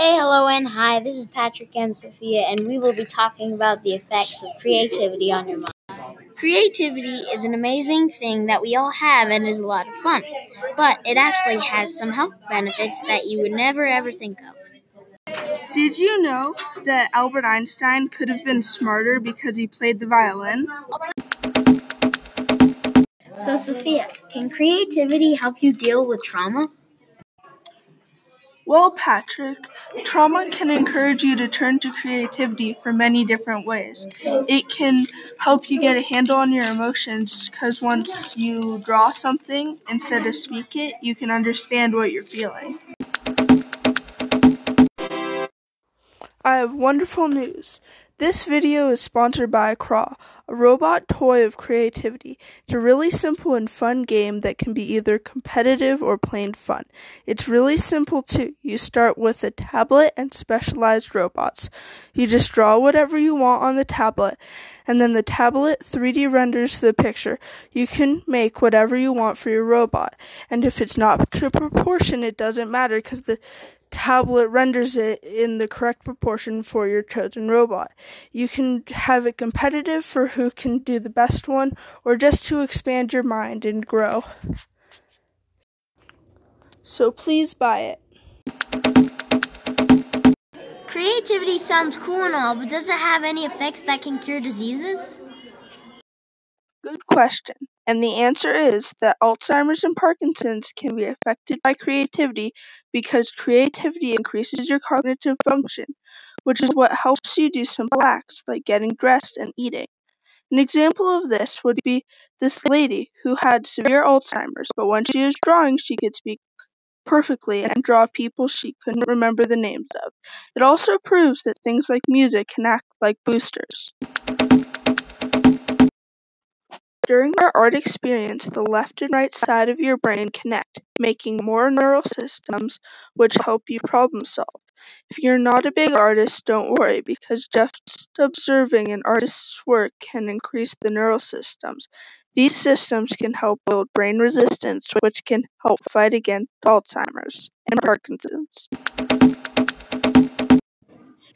Hey, hello and hi, this is Patrick and Sophia, and we will be talking about the effects of creativity on your mind. Creativity is an amazing thing that we all have and is a lot of fun, but it actually has some health benefits that you would never ever think of. Did you know that Albert Einstein could have been smarter because he played the violin? So, Sophia, can creativity help you deal with trauma? Well, Patrick, trauma can encourage you to turn to creativity for many different ways. It can help you get a handle on your emotions because once you draw something instead of speak it, you can understand what you're feeling. I have wonderful news. This video is sponsored by Craw, a robot toy of creativity. It's a really simple and fun game that can be either competitive or plain fun. It's really simple too. You start with a tablet and specialized robots. You just draw whatever you want on the tablet, and then the tablet 3D renders the picture. You can make whatever you want for your robot, and if it's not to proportion, it doesn't matter because the tablet renders it in the correct proportion for your chosen robot. You can have it competitive for who can do the best one, or just to expand your mind and grow. So please buy it. Creativity sounds cool and all, but does it have any effects that can cure diseases? Good question. And the answer is that Alzheimer's and Parkinson's can be affected by creativity because creativity increases your cognitive function, which is what helps you do simple acts like getting dressed and eating. An example of this would be this lady who had severe Alzheimer's, but when she was drawing, she could speak perfectly and draw people she couldn't remember the names of. It also proves that things like music can act like boosters. During our art experience, the left and right side of your brain connect, making more neural systems which help you problem solve. If you're not a big artist, don't worry, because just observing an artist's work can increase the neural systems. These systems can help build brain resistance, which can help fight against Alzheimer's and Parkinson's.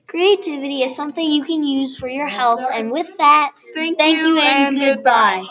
Creativity is something you can use for your health, and with that, Thank, thank you and and goodbye.